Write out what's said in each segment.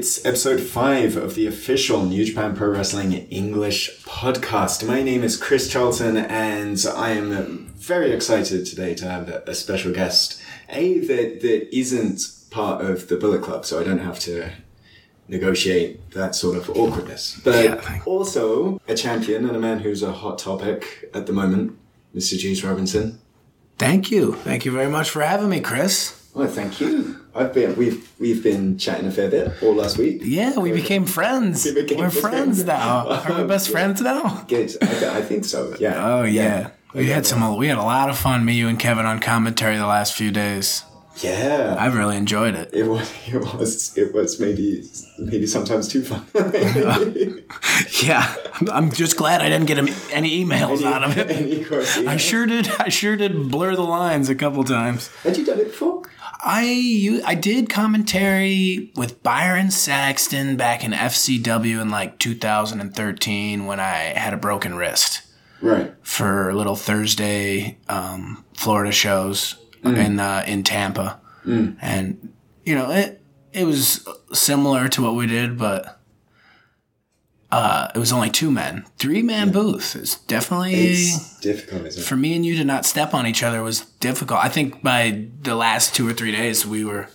It's episode five of the official New Japan Pro Wrestling English podcast. My name is Chris Charlton, and I am very excited today to have a special guest. A that that isn't part of the Bullet Club, so I don't have to negotiate that sort of awkwardness. But Yeah. also a champion and a man who's a hot topic at the moment, Mr. Juice Robinson. Thank you. Thank you very much for having me, Chris. Well, thank you. I've been we've we've been chatting a fair bit all last week. Yeah, we became friends. We became We're friends friends. now. Are we best friends now? Good. I, I think so. Yeah. Oh yeah. We had some. We had a lot of fun. Me, you, and Kevin on commentary the last few days. Yeah. I've really enjoyed it. it was. It was. It was maybe maybe sometimes too fun. Yeah, I'm just glad I didn't get any emails out of it. Any. I sure did. I sure did blur the lines a couple times. Had you done it before? I I did commentary with Byron Saxton back in FCW in like 2013 when I had a broken wrist. Right. for little Thursday um, Florida shows in uh, in Tampa, and you know it it was similar to what we did, but uh, it was only two men, three man booth. It's definitely It's difficult, isn't it? for me and you to not step on each other was difficult. I think by the last two or three days we were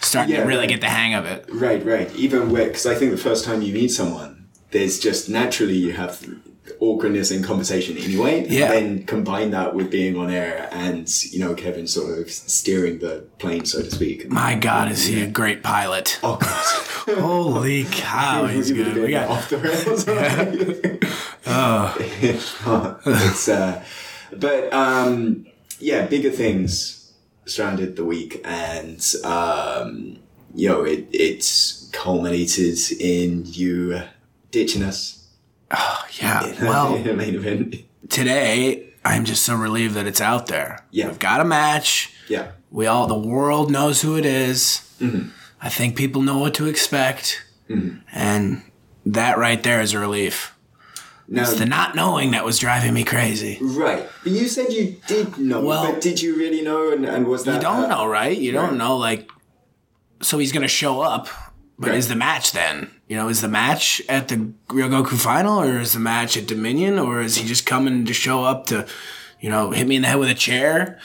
starting Yeah, to really right. get the hang of it. Right. Right. Even with because I think the first time you meet someone, there's just naturally you have awkwardness in conversation anyway. Yeah. Then combine that with being on air and you know Kevin sort of steering the plane, so to speak. My God, is he a great pilot? Oh God. Holy cow, he's good. We got off the rails. oh. it's uh, but um, yeah, bigger things surrounded the week, and um, you know it it's culminated in you ditching us. Yeah. in Well, the main event. today I'm just so relieved that it's out there. Yeah. We've got a match. Yeah, We all the world knows who it is. Mm-hmm. I think people know what to expect. And that right there is a relief. now It's the not knowing that was driving me crazy. right. But you said you did know, Well- but did you really know? And, and was that You don't uh, know, right? You don't know like so he's going to show up. But Right. is the match then? You know, is the match at the Ryogoku final or is the match at Dominion or is he just coming to show up to, you know, hit me in the head with a chair?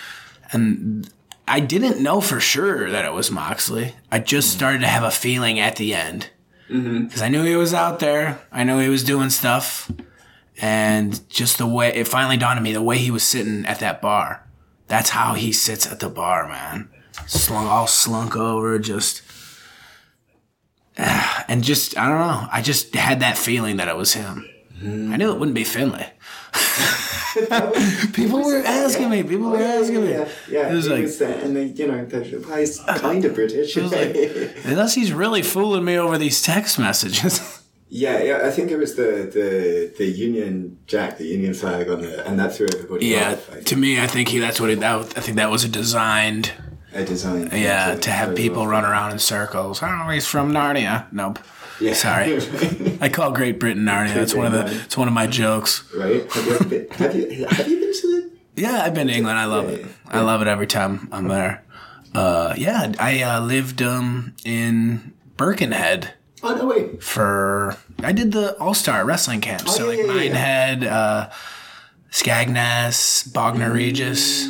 And I didn't know for sure that it was Moxley. I just started to have a feeling at the end. Mm-hmm. Because I knew he was out there. I knew he was doing stuff. And just the way, it finally dawned on me the way he was sitting at that bar. That's how he sits at the bar, man. Slunk, all slunk over, just. And just, I don't know. I just had that feeling that it was him. I knew it wouldn't be Finlay. people were asking me. People were asking me. Yeah, yeah. It was like, that, and then you know, the guy's kind of British. unless he's really fooling me over these text messages. Yeah, yeah, I think it was the the the Union Jack, the Union flag on the, and that threw everybody yeah, off. To me, I think he. That's what he. That, I think that was a designed. A design. Yeah, to have people run around in circles. Oh, he's from Narnia. Nope. Yeah. Sorry. I call Great Britain Narnia. That's one of the. It's one of my jokes. right? Have you, been, have you have you been to the? Yeah, I've been to England. I love it. I love it every time I'm there. Uh, yeah, I uh, lived um, in Birkenhead Oh no way! for. I did the All Star Wrestling camp. so Oh, yeah, like yeah, yeah. Minehead, uh, Scagness, Bognor Regis.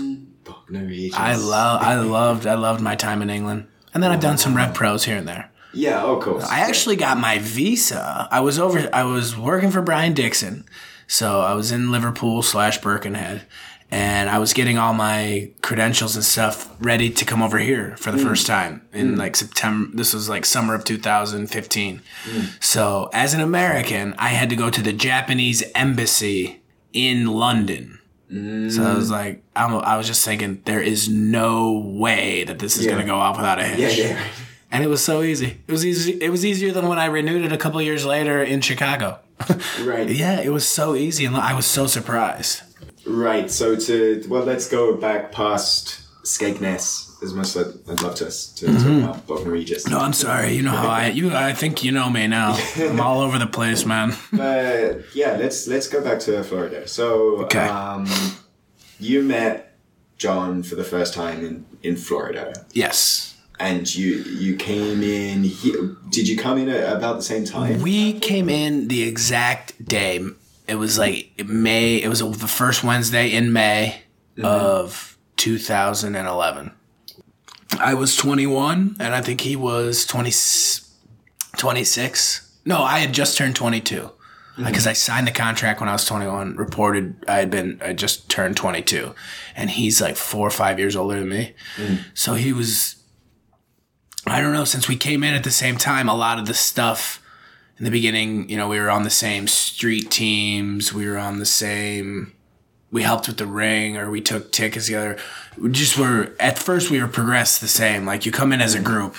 Regis. I love. I loved. I loved my time in England. And then I've done some rep pros here and there. Yeah, oh, of course. I actually got my visa. I was over. I was working for Brian Dixon, so I was in Liverpool slash Birkenhead, and I was getting all my credentials and stuff ready to come over here for the hmm. first time in hmm. like September. This was like summer of 2015. Hmm. So as an American, I had to go to the Japanese embassy in London. So I was mm. like, I'm, I was just thinking, there is no way that this is Yeah. gonna go off without a hitch yeah, yeah. and it was so easy. It was easy. It was easier than when I renewed it a couple years later in Chicago. Right. yeah, it was so easy, and I was so surprised. Right. So to well, let's go back past Skegness. As much as I'd, love to, to talk about Bognor Regis. Mm-hmm. No, I'm sorry. You know how I you. I think you know me now. I'm all over the place, man. But yeah, let's let's go back to Florida. So Okay. um, you met John for the first time in in Florida. yes. and you you came in. He, did you come in at about the same time? We came in the exact day. It was like May. It was the first Wednesday in May of 2011. I was 21, and I think he was 20, 26. No, I had just turned 22 mm-hmm. because I signed the contract when I was 21. Reported I had been I just turned 22, and he's like four or five years older than me. Mm. So he was. I don't know. Since we came in at the same time, a lot of the stuff in the beginning, you know, we were on the same street teams. We were on the same. We helped with the ring, or we took tickets together. We just were at first we were progressed the same. Like you come in as a group,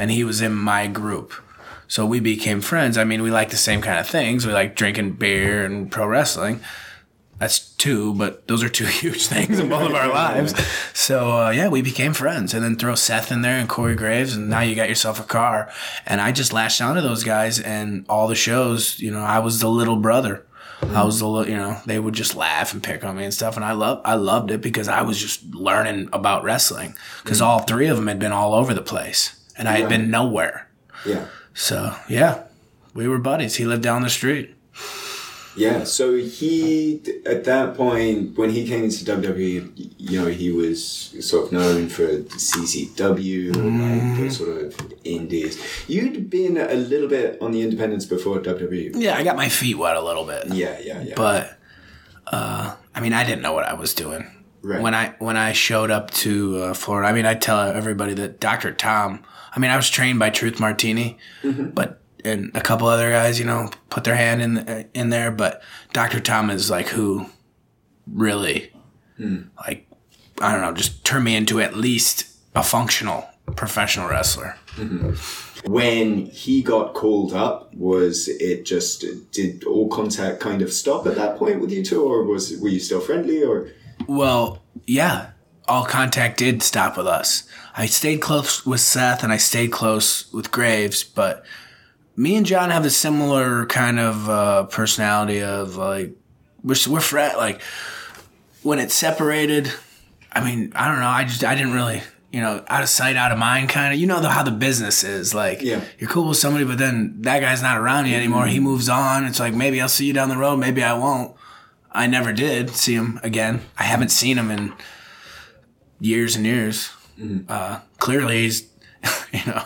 and he was in my group. So we became friends. I mean, we like the same kind of things. We like drinking beer and pro wrestling. That's two, but those are two huge things in both of our lives. So uh, yeah, we became friends, and then throw Seth in there and Corey Graves, and now you got yourself a car. And I just latched onto those guys, and all the shows, you know, I was the little brother. I was the little, you know, they would just laugh and pick on me and stuff, and I love, I loved it because I was just learning about wrestling because mm. all three of them had been all over the place, and I had been nowhere. Yeah. So yeah, we were buddies. He lived down the street. Yeah, so he at that point when he came into WWE, you know, he was sort of known for CZW, like the sort of indies. You'd been a little bit on the independents before WWE. Yeah, I got my feet wet a little bit. Yeah, yeah, yeah. but uh, I mean, I didn't know what I was doing Right. when I when I showed up to uh, Florida. I mean, I tell everybody that Dr. Tom. I mean, I was trained by Truth Martini, but and a couple other guys, you know, put their hand in in there. But Dr. Tom is like who really like I don't know, just turned me into at least a functional professional wrestler. Mm-hmm. when he got called up, was it just did all contact kind of stop at that point with you two, or was were you still friendly, or Well, yeah, all contact did stop with us. I stayed close with Seth and I stayed close with Graves, but me and John have a similar kind of uh, personality of like we're we're fret like when it's separated. I mean, I don't know. I just I didn't really you know out of sight, out of mind kind of. You know the, how the business is. Like Yeah. you're cool with somebody, but then that guy's not around you anymore. He moves on. It's like maybe I'll see you down the road, maybe I won't. I never did see him again. I haven't seen him in years and years. Uh, clearly, he's, you know,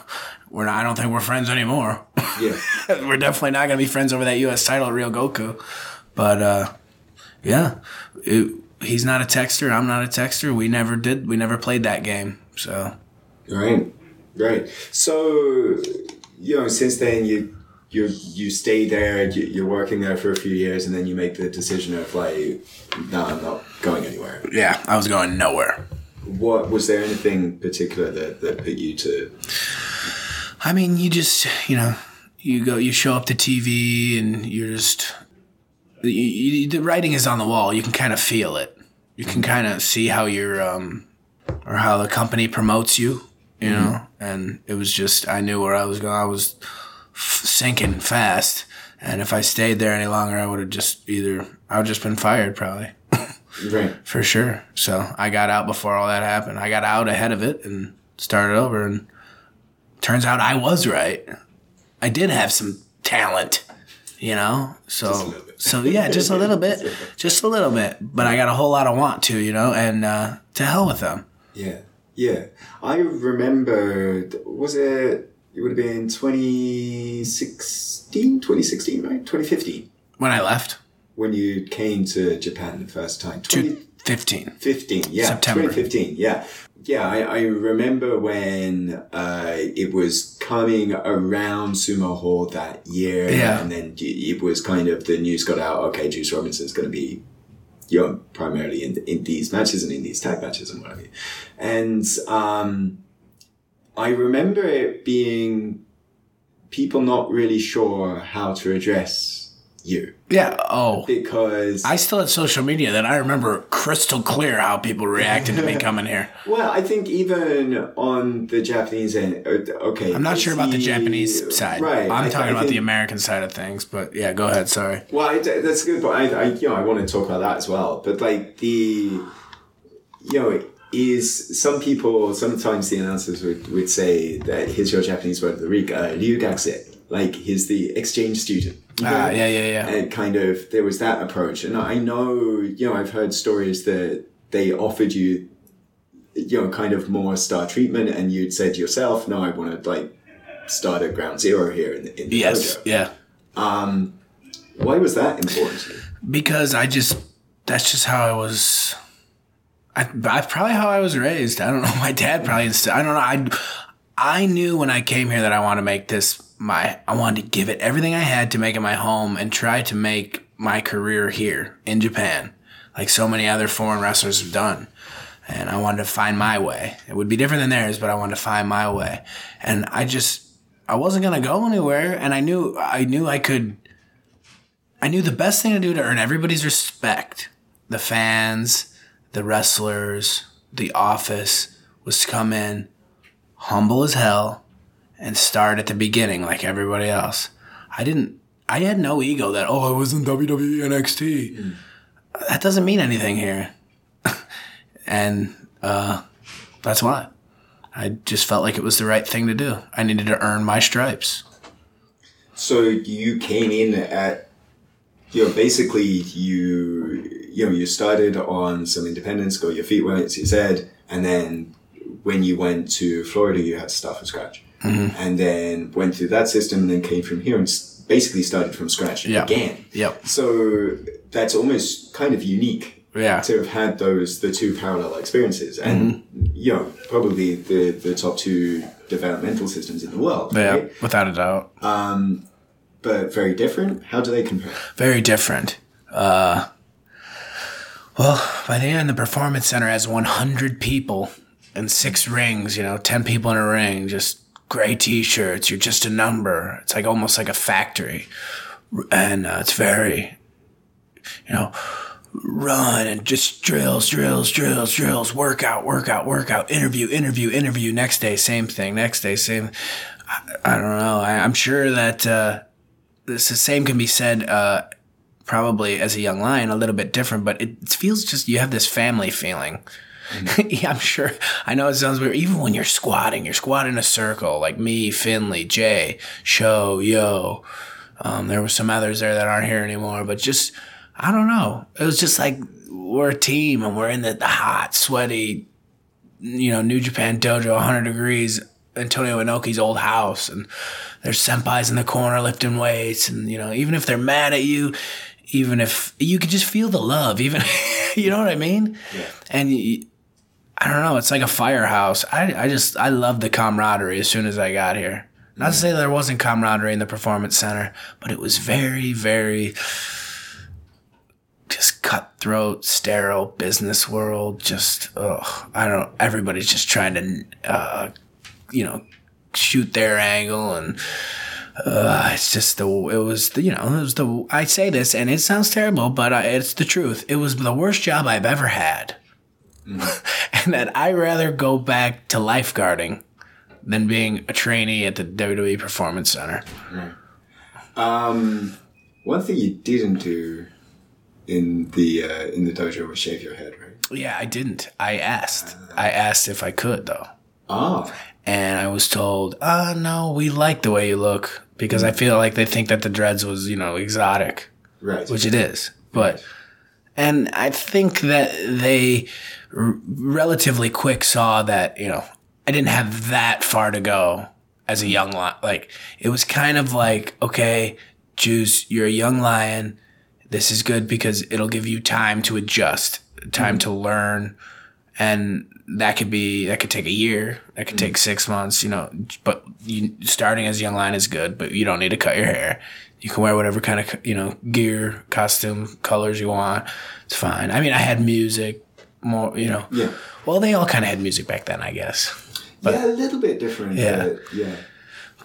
we're not, I don't think we're friends anymore. yeah, we're definitely not going to be friends over that U.S. title at Ryogoku. But, uh, yeah, it, he's not a texter. I'm not a texter. We never did. We never played that game. So, right, right. So you know, since then you you you stay there, you, you're working there for a few years, and then you make the decision of like, no, I'm not going anywhere. yeah, I was going nowhere. What was there anything particular that that put you to? I mean, you just, you know, you go, you show up to TV and you're just, you, you, the writing is on the wall. You can kind of feel it. You can kind of see how you're, um, or how the company promotes you, you know? And it was just, I knew where I was going. I was f- sinking fast. And if I stayed there any longer, I would have just either, I would have just been fired probably. Right. For sure. So I got out before all that happened. I got out ahead of it and started over. And turns out I was right. I did have some talent, you know. So so yeah, just a little bit, just a little bit. But I got a whole lot of want to, you know. And uh, to hell with them. Yeah, yeah. I remember. Was it? It would have been 2016, 2016, right? 2015 When I left, when you came to Japan the first time. 20, two fifteen. 15 yeah September. 2015 yeah yeah I, I remember when uh, it was coming around sumo hall that year Yeah. and then it was kind of the news got out okay juice robinson's going to be you know primarily in, in these matches and in these tag matches and whatever and um, i remember it being people not really sure how to address you Yeah. Oh. because I still had social media that I remember crystal clear how people reacted to me coming here. Well, I think even on the Japanese end, uh, okay. I'm not sure about the Japanese side. Right. I'm I- talking I about the American side of things. But yeah, go ahead. Sorry. Well, I, that's good, but I, I, you know, I want to talk about that as well. But like the, you know, is some people sometimes the announcers would, would say that here's your Japanese word of the week, uh, ryugakse, like he's the exchange student. You Ah, yeah, yeah, yeah. And kind of there was that approach, and I know you know I've heard stories that they offered you, you know, kind of more star treatment, and you'd said to yourself, "No, I want to like start at ground zero here in the, in the Yes, dojo." yeah. Why was that important because I just that's just how I was. I, I probably how I was raised. I don't know. My dad probably. inst- I don't know. I I knew when I came here that I want to make this my. I wanted to give it everything I had to make it my home and try to make my career here in Japan, like so many other foreign wrestlers have done. And I wanted to find my way. It would be different than theirs, but I wanted to find my way. And I just I wasn't gonna go anywhere. And I knew I knew I could. I knew the best thing to do to earn everybody's respect, the fans, the wrestlers, the office, was to come in humble as hell and start at the beginning like everybody else. I didn't, I had no ego that, oh, I was in WWE NXT. That doesn't mean anything here. and uh, that's why. I just felt like it was the right thing to do. I needed to earn my stripes. So you came in at, you know, basically you, you know, you started on some independence, got your feet wet, as you said, and then when you went to Florida, you had to start from scratch, and then went through that system, and then came from here and basically started from scratch Yeah. again. Yep. So that's almost kind of unique Yeah. to have had those the two parallel experiences, and you know, probably the the top two developmental systems in the world, Yeah, right? without a doubt. Um, But very different. How do they compare? very different. Uh, well, by the end, the performance center has 100 people and six rings. You know, 10 people in a ring, just gray t-shirts. You're just a number. It's like almost like a factory, and uh, it's very, you know, run and just drills, drills, drills, drills. Workout, workout, workout. Interview, interview, interview. Next day, same thing. Next day, same. I, I don't know. I, I'm sure that. Uh, this the same can be said uh, probably as a young lion a little bit different but it feels just you have this family feeling yeah, i'm sure. I know it sounds weird. Even when you're squatting you're squatting in a circle like me Finlay jay show yo. Um, there were some others there that aren't here anymore but just i don't know. It was just like we're a team and we're in the, the hot sweaty you know, New Japan Dojo, 100 degrees, Antonio Inoki's old house, and there's senpais in the corner lifting weights, and you know, even if they're mad at you, even if you could just feel the love, even you know what I mean, Yeah. and you, I don't know, it's like a firehouse. I I just I love the camaraderie as soon as I got here. Not to say there wasn't camaraderie in the performance center, but it was very very just cutthroat, sterile business world. Just, ugh, I don't. Know. Everybody's just trying to, uh, you know, shoot their angle, and uh, it's just the. It was the, you know, it was the. I say this, and it sounds terrible, but I, it's the truth. It was the worst job I've ever had, and that I rather go back to lifeguarding than being a trainee at the WWE Performance Center. Um, one thing you didn't do in the uh, in the dojo was shave your head, right? Yeah, I didn't. I asked. I asked if I could though. Ah, and I was told, "Uh, no, we like the way you look because I feel like they think that the dreads was, you know, exotic, right. which it is." But and I think that they r- relatively quick saw that, you know, I didn't have that far to go as a young lion. Like it was kind of like, okay, Juice, you're a young lion. This is good because it'll give you time to adjust, time mm-hmm. to learn, and that could be that could take a year, that could mm-hmm. take six months, you know. But you, starting as a young lion is good, but you don't need to cut your hair. You can wear whatever kind of you know gear, costume, colors you want. It's fine. I mean, I had music, more you know. Yeah. Well, they all kind of had music back then, I guess. yeah, a little bit different. Yeah. but yeah.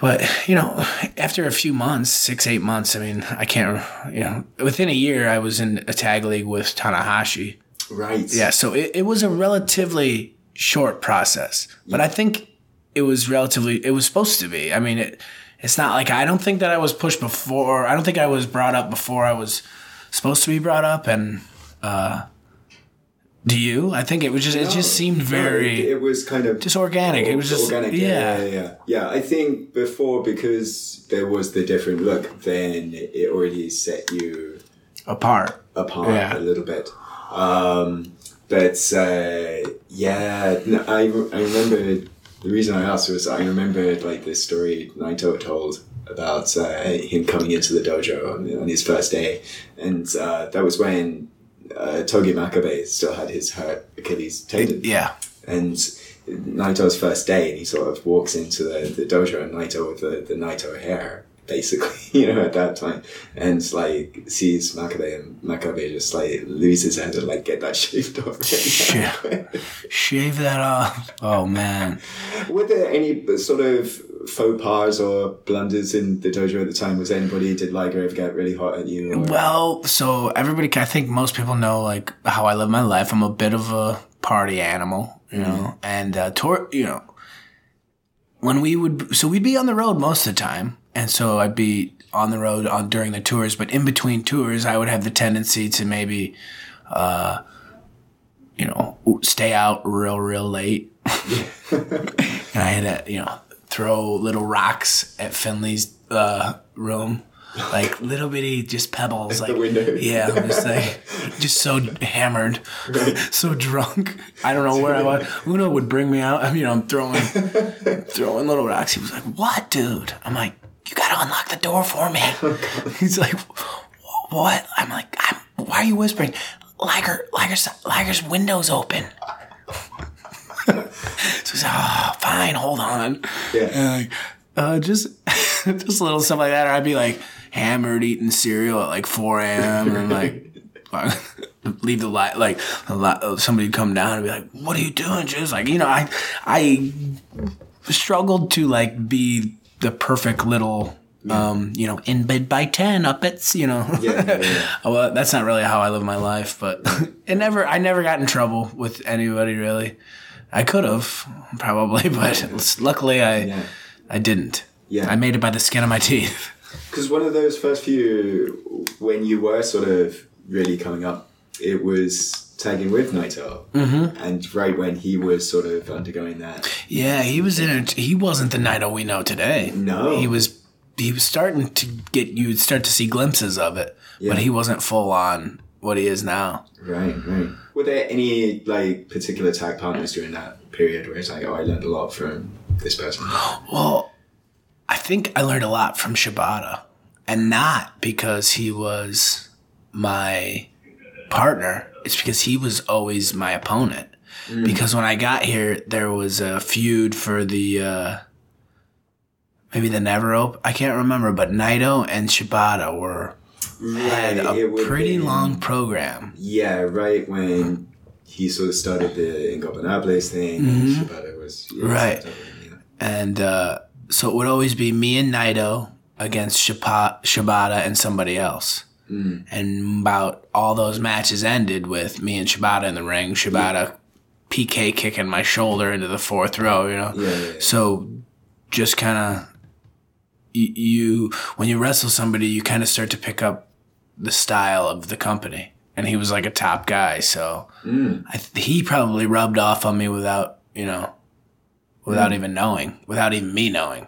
But you know, after a few months, six eight months, I mean, I can't. You know, within a year, I was in a tag league with Tanahashi. Right. Yeah, so it, it was a relatively short process, but I think it was relatively. It was supposed to be. I mean, it. It's not like I don't think that I was pushed before. I don't think I was brought up before I was supposed to be brought up, and uh, Do you? I think it was just it just seemed very No, it, it was kind of just organic. It was just organic. yeah. Yeah, yeah, yeah. Yeah, I think before because there was the different look, then it already set you apart. apart Yeah. a little bit. Um, but uh, yeah, no, I, I remember the reason I asked was I remembered like this story Naito told about uh, him coming into the dojo on, on his first day, and uh, that was when uh, Togi Makabe still had his hurt Achilles tendon Yeah. and Naito's first day, and he sort of walks into the, the dojo, and Naito with the, the Naito hair, basically, you know, at that time, and like sees Makabe, and Makabe just like loses his head and like get that shaved off. Shit. Shave that off. Oh man. Were there any sort of faux pas or blunders in the dojo at the time? Was anybody did Liger ever get really hot at you? Or? Well, so everybody, I think most people know like how I live my life. I'm a bit of a party animal, you know, and uh, tour, you know, when we would, so we'd be on the road most of the time, and so I'd be on the road on during the tours, but in between tours, I would have the tendency to maybe, uh, you know, stay out real, real late, and I had to, you know, throw little rocks at Finlay's uh, room. Like little bitty, just pebbles, like the window. yeah, I'm just like, just so hammered, so drunk. I don't know where I was. Uno would bring me out. I mean, I'm throwing, throwing little rocks. He was like, "What, dude?" I'm like, "You gotta unlock the door for me." He's like, "What?" I'm like, I'm, "Why are you whispering?" Liger, Liger's, Liger's window's open. so he's like, "Oh, fine, hold on." Yeah. And like, uh, just just little stuff like that. Or I'd be like hammered eating cereal at like 4 a.m. and like leave the light like the light, somebody come down and be like, "What are you doing?" Just like you know, I I struggled to like be the perfect little. Um, you know, in bed by ten, up at you know. Yeah, yeah, yeah. well, that's not really how I live my life, but it never. I never got in trouble with anybody really. I could have probably, but luckily I Yeah. I didn't. Yeah. I made it by the skin of my teeth. Because one of those first few, when you were sort of really coming up, it was tagging with Naito. Mm-hmm. And right when he was sort of undergoing that. Yeah, he was in it. He wasn't the Naito we know today. No. he was. He was starting to get. You would start to see glimpses of it, Yeah. but he wasn't full on what he is now. Right, right. Were there any like particular tag partners during that period where it's like, oh, I learned a lot from this person? Well, I think I learned a lot from Shibata, and not because he was my partner. It's because he was always my opponent. Because when I got here, there was a feud for the uh, maybe the Never Open. I can't remember, but Naito and Shibata were had a pretty be- long program. Yeah, right when he sort of started the Ingobernables thing, and Shibata was yeah, Mm-hmm. Right. yeah. And uh, so it would always be me and Naito against Shibata and somebody else. Mm. And about all those matches ended with me and Shibata in the ring. Shibata PK kicking my shoulder into the fourth row, you know? Yeah, yeah, yeah. So just kind of, you, you, when you wrestle somebody, you kind of start to pick up the style of the company. And he was like a top guy. So mm. I th- he probably rubbed off on me without, you know, without mm. even knowing, without even me knowing.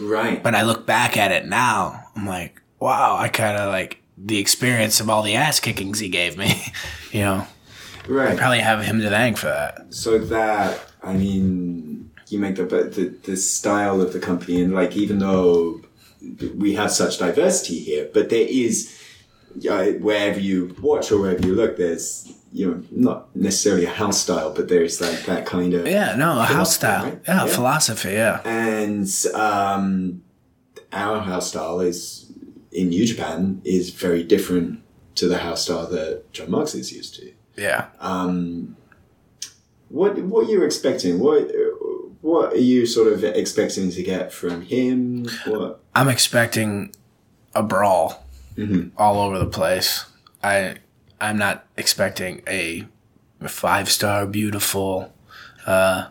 Right. But I look back at it now, I'm like, wow, I kind of like the experience of all the ass kickings he gave me. you know, right. I probably have him to thank for that. So that I mean, you make the the the style of the company, and like even though we have such diversity here, but there is uh, wherever you watch or wherever you look, there's you know not necessarily a house style, but there's like that kind of Yeah, no, a house style. right? Yeah, Yeah. philosophy. Yeah. and um, our house style is in New Japan is very different to the house style that Jon Moxley is used to. Yeah. Um, what what are you expecting? What what are you sort of expecting to get from him? What? I'm expecting a brawl all over the place. I I'm not expecting a five star beautiful uh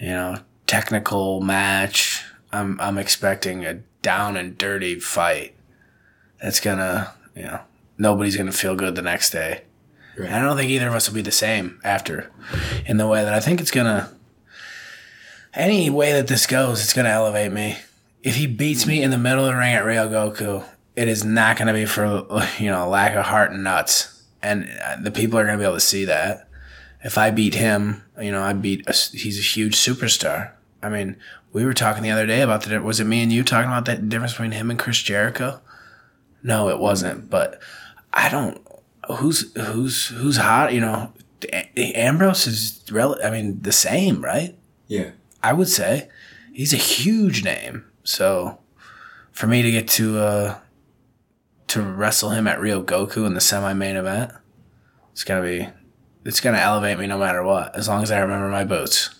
you know technical match. I'm I'm expecting a down and dirty fight. That's gonna you know nobody's gonna feel good the next day. Right. And I don't think either of us will be the same after, in the way that I think it's gonna. Any way that this goes, it's gonna elevate me. If he beats me in the middle of the ring at Ryogoku, it is not gonna be for you know lack of heart and nuts, and uh, the people are gonna be able to see that. If I beat him, you know, I beat. A, he's a huge superstar. I mean, we were talking the other day about the. Was it me and you talking about that difference between him and Chris Jericho? No, it wasn't. But I don't. Who's who's who's hot? You know, Ambrose is rel. I mean, the same, right? Yeah. I would say he's a huge name. So for me to get to uh to wrestle him at Ryogoku in the semi main event, it's gonna be it's gonna elevate me no matter what, as long as I remember my boots.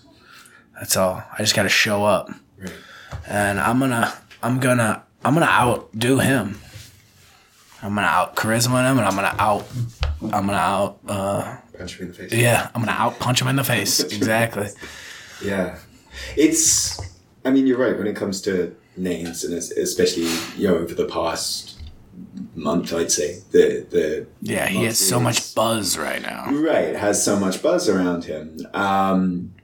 That's all. I just gotta show up. Right. And I'm gonna I'm gonna I'm gonna outdo him. I'm gonna out charisma him and I'm gonna out I'm gonna out uh Punch me in the face. yeah, I'm gonna out punch him in the face. Exactly. Yeah. It's, I mean, you're right when it comes to names, and especially, you know, over the past month, I'd say, the, the, Yeah, he has so much buzz right now. right, has so much buzz around him. Um,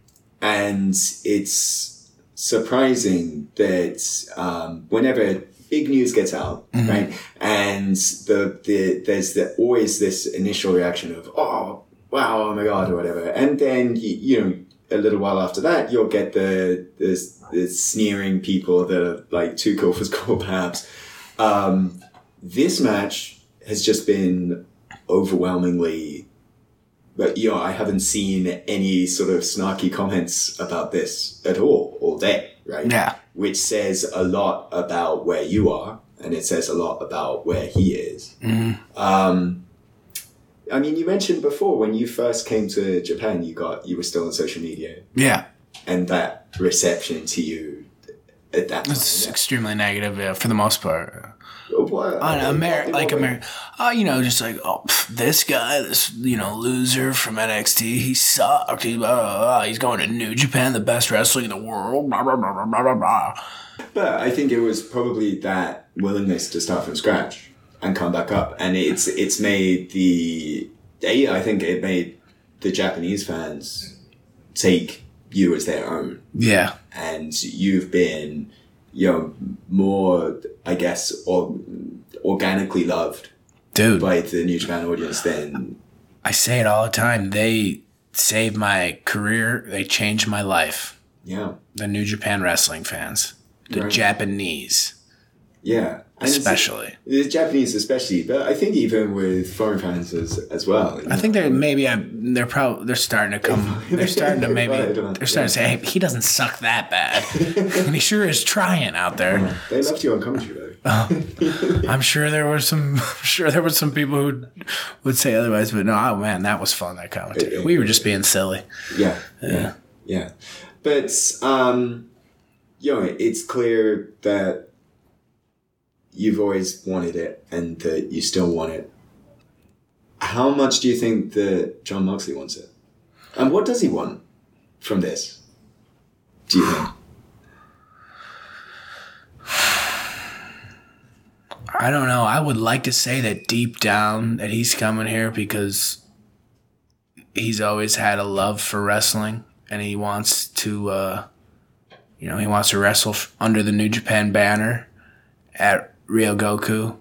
and it's surprising that, um, whenever big news gets out, right, and the, the, there's the, always this initial reaction of, oh, wow, oh my God, or whatever. And then, you, you know, a little while after that, you'll get the, the, the sneering people that are like too cool for school, perhaps. Um, this match has just been overwhelmingly, but you know, I haven't seen any sort of snarky comments about this at all, all day, right? Yeah. Which says a lot about where you are, and it says a lot about where he is. Um, I mean, you mentioned before when you first came to Japan, you got you were still on social media, Yeah. and that reception to you at that time. It's extremely negative yeah, for the most part. On America, like America. Uh, you know, just like oh, pff, this guy, this you know loser from NXT, he sucked. He, uh, he's going to New Japan, the best wrestling in the world. Blah, blah, blah, blah, blah. But I think it was probably that willingness to start from scratch and come back up, and it's it's made the I think it made the Japanese fans take you as their own, Yeah, and you've been, you know, more I guess or organically loved dude. by the New Japan audience than I say it all the time. They saved my career. They changed my life. yeah, The New Japan wrestling fans, the Right. Japanese yeah, And especially. the Japanese especially, but I think even with foreign fans as as well. I think they're maybe I, they're probably they're starting to come. They're starting to maybe Right, I don't- they're starting to say, "Hey, he doesn't suck that bad," and he sure is trying out there. they loved you on commentary though. I'm sure there were some. I'm sure there were some people who would say otherwise, but no, oh man, that was fun. That commentary. We were just being silly. Yeah, yeah, yeah. But um, you know, it's clear that you've always wanted it and that you still want it. How much do you think that Jon Moxley wants it? And what does he want from this? Do you think? I don't know. I would like to say that deep down that he's coming here because he's always had a love for wrestling and he wants to, uh, you know, he wants to wrestle under the New Japan banner at Ryogoku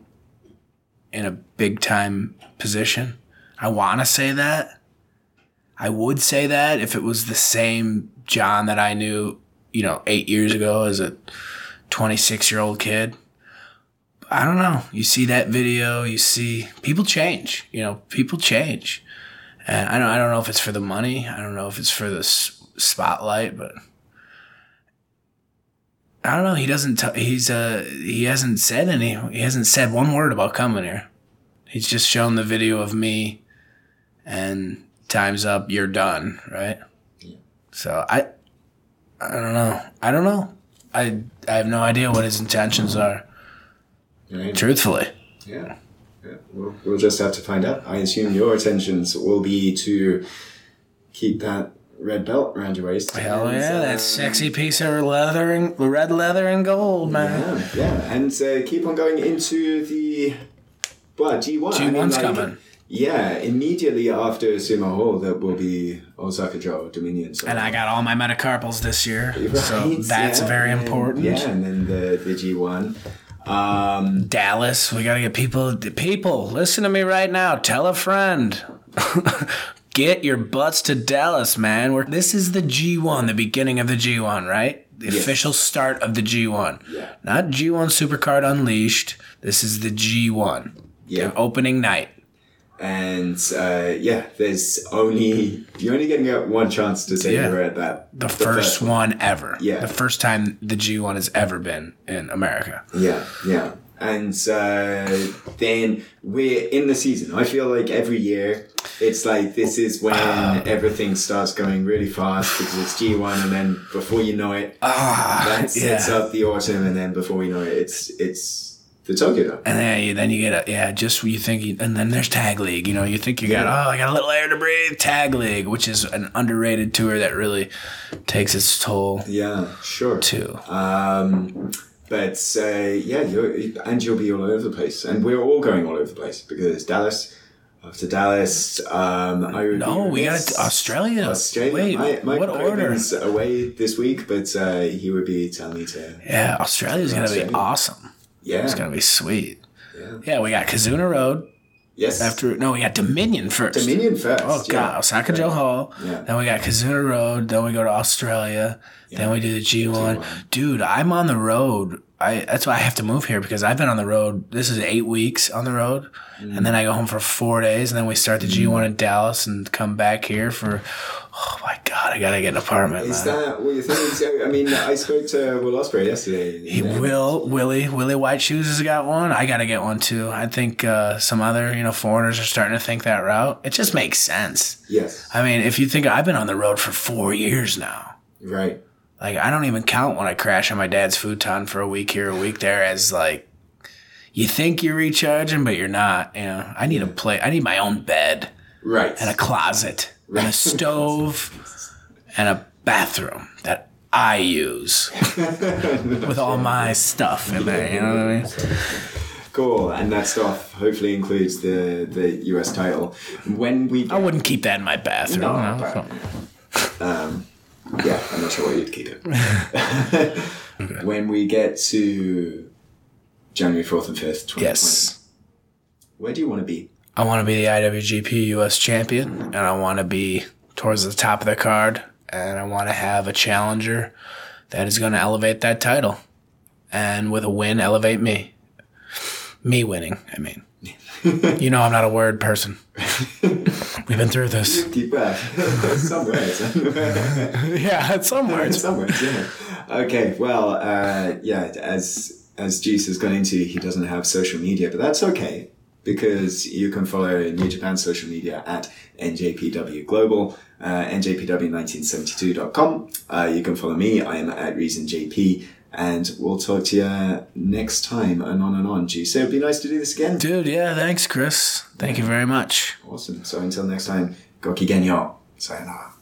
in a big time position. I want to say that. I would say that if it was the same John that I knew, you know, eight years ago as a 26 year old kid. I don't know. You see that video, you see people change. You know, people change, and I don't. I don't know if it's for the money. I don't know if it's for the spotlight, but I don't know. He doesn't. T- he's uh. He hasn't said any. He hasn't said one word about coming here. He's just shown the video of me, and time's up. You're done. Right. Yeah. So I. I don't know. I don't know. I I have no idea what his intentions are. Right? Truthfully. Yeah. yeah. We'll, we'll just have to find out. I assume your intentions will be to keep that red belt around your waist. Hell and, yeah, uh, that sexy piece of leather and red leather and gold, man. Yeah, yeah, and uh, keep on going into the well G one. G1's coming. Yeah, immediately after Sumo Hall, that will be Osaka-jo Dominion. So. And I got all my metacarpals this year, so that's yeah, very and- important. Yeah, and then the the G one. Um, Dallas, we gotta get people. People, listen to me right now. Tell a friend. get your butts to Dallas, man. We're, this is the G1, the beginning of the G1, right? The Yes. official start of the G1. Yeah. Not G1 Supercard Unleashed. This is the G1. Yeah. Opening night. and uh, yeah, there's only you're only going to get one chance to say Yeah. you're at that. The, first, one ever. Yeah. The first time the G1 has ever been in America. Yeah, yeah. And uh, then we're in the season. I feel like every year it's like this is when Ah. everything starts going really fast because it's G1, and then before you know it, Ah, that sets yeah. up the autumn, and then before you know it, it's it's the Tokyo Dome. And then you, then you get a yeah, just when you think, you, and then there's tag league. You know, you think you got Yeah. oh, I got a little air to breathe. Tag league, which is an underrated tour that really takes its toll Yeah, sure. too. Um, but uh, yeah, you're, and you'll be all over the place, and we're all going all over the place because Dallas. After Dallas, um, I would No, we got. Australia. Australia. Wait, what order? partner's away this week, but uh, he would be telling me to. Yeah, Australia's gonna be awesome. Yeah. It's gonna be sweet. Yeah. Yeah, we got Kizuna Road Yes. after. No, we got Dominion first. Dominion first. Oh god, yeah. Osaka-jo Hall. Yeah. Then we got Kizuna Road. Then we go to Australia. Then we do the G one. Dude, I'm on the road. I that's why I have to move here because I've been on the road. This is eight weeks on the road, Mm. and then I go home for four days, and then we start the G one in Dallas and come back here for. Oh my god, I gotta get an apartment. Is man. that what you're thinking? I mean, I spoke to Will Ospreay yesterday. He will Willie Willie White Shoes has got one. I gotta get one too. I think uh, some other you know foreigners are starting to think that route. It just makes sense. Yes. I mean, if you think I've been on the road for four years now. Right. Like I don't even count when I crash on my dad's futon for a week here, a week there as like you think you're recharging, but you're not. You know, I need a play. I need my own bed Right. and a closet and a stove and a bathroom that I use with all my stuff in there. You know what I mean? Cool. And that stuff hopefully includes the, the US title. When we. I wouldn't keep that in my bathroom. No, no. but- Um, yeah, I'm not sure where you'd keep it. When we get to January 4th and 5th, 2020, Yes. where do you want to be? I want to be the IWGP US champion, and I want to be towards the top of the card, and I want to have a challenger that is going to elevate that title, and with a win, elevate me. Me winning, I mean. you know, I'm not a word person. We've been through this. Deep breath. Some words. yeah, it's somewhere. Some words, yeah. Okay, well, uh, yeah, as as Juice has gone into, he doesn't have social media, but that's okay because you can follow New Japan social media at NJPW Global, uh, NJPW1972.com. Uh, you can follow me, I am at ReasonJP, and we'll talk to you next time and on and on, Juice. So it'd be nice to do this again. Dude, yeah, thanks, Chris. Thank you very much. Awesome. So until next time, Gokigenyo. Sayonara.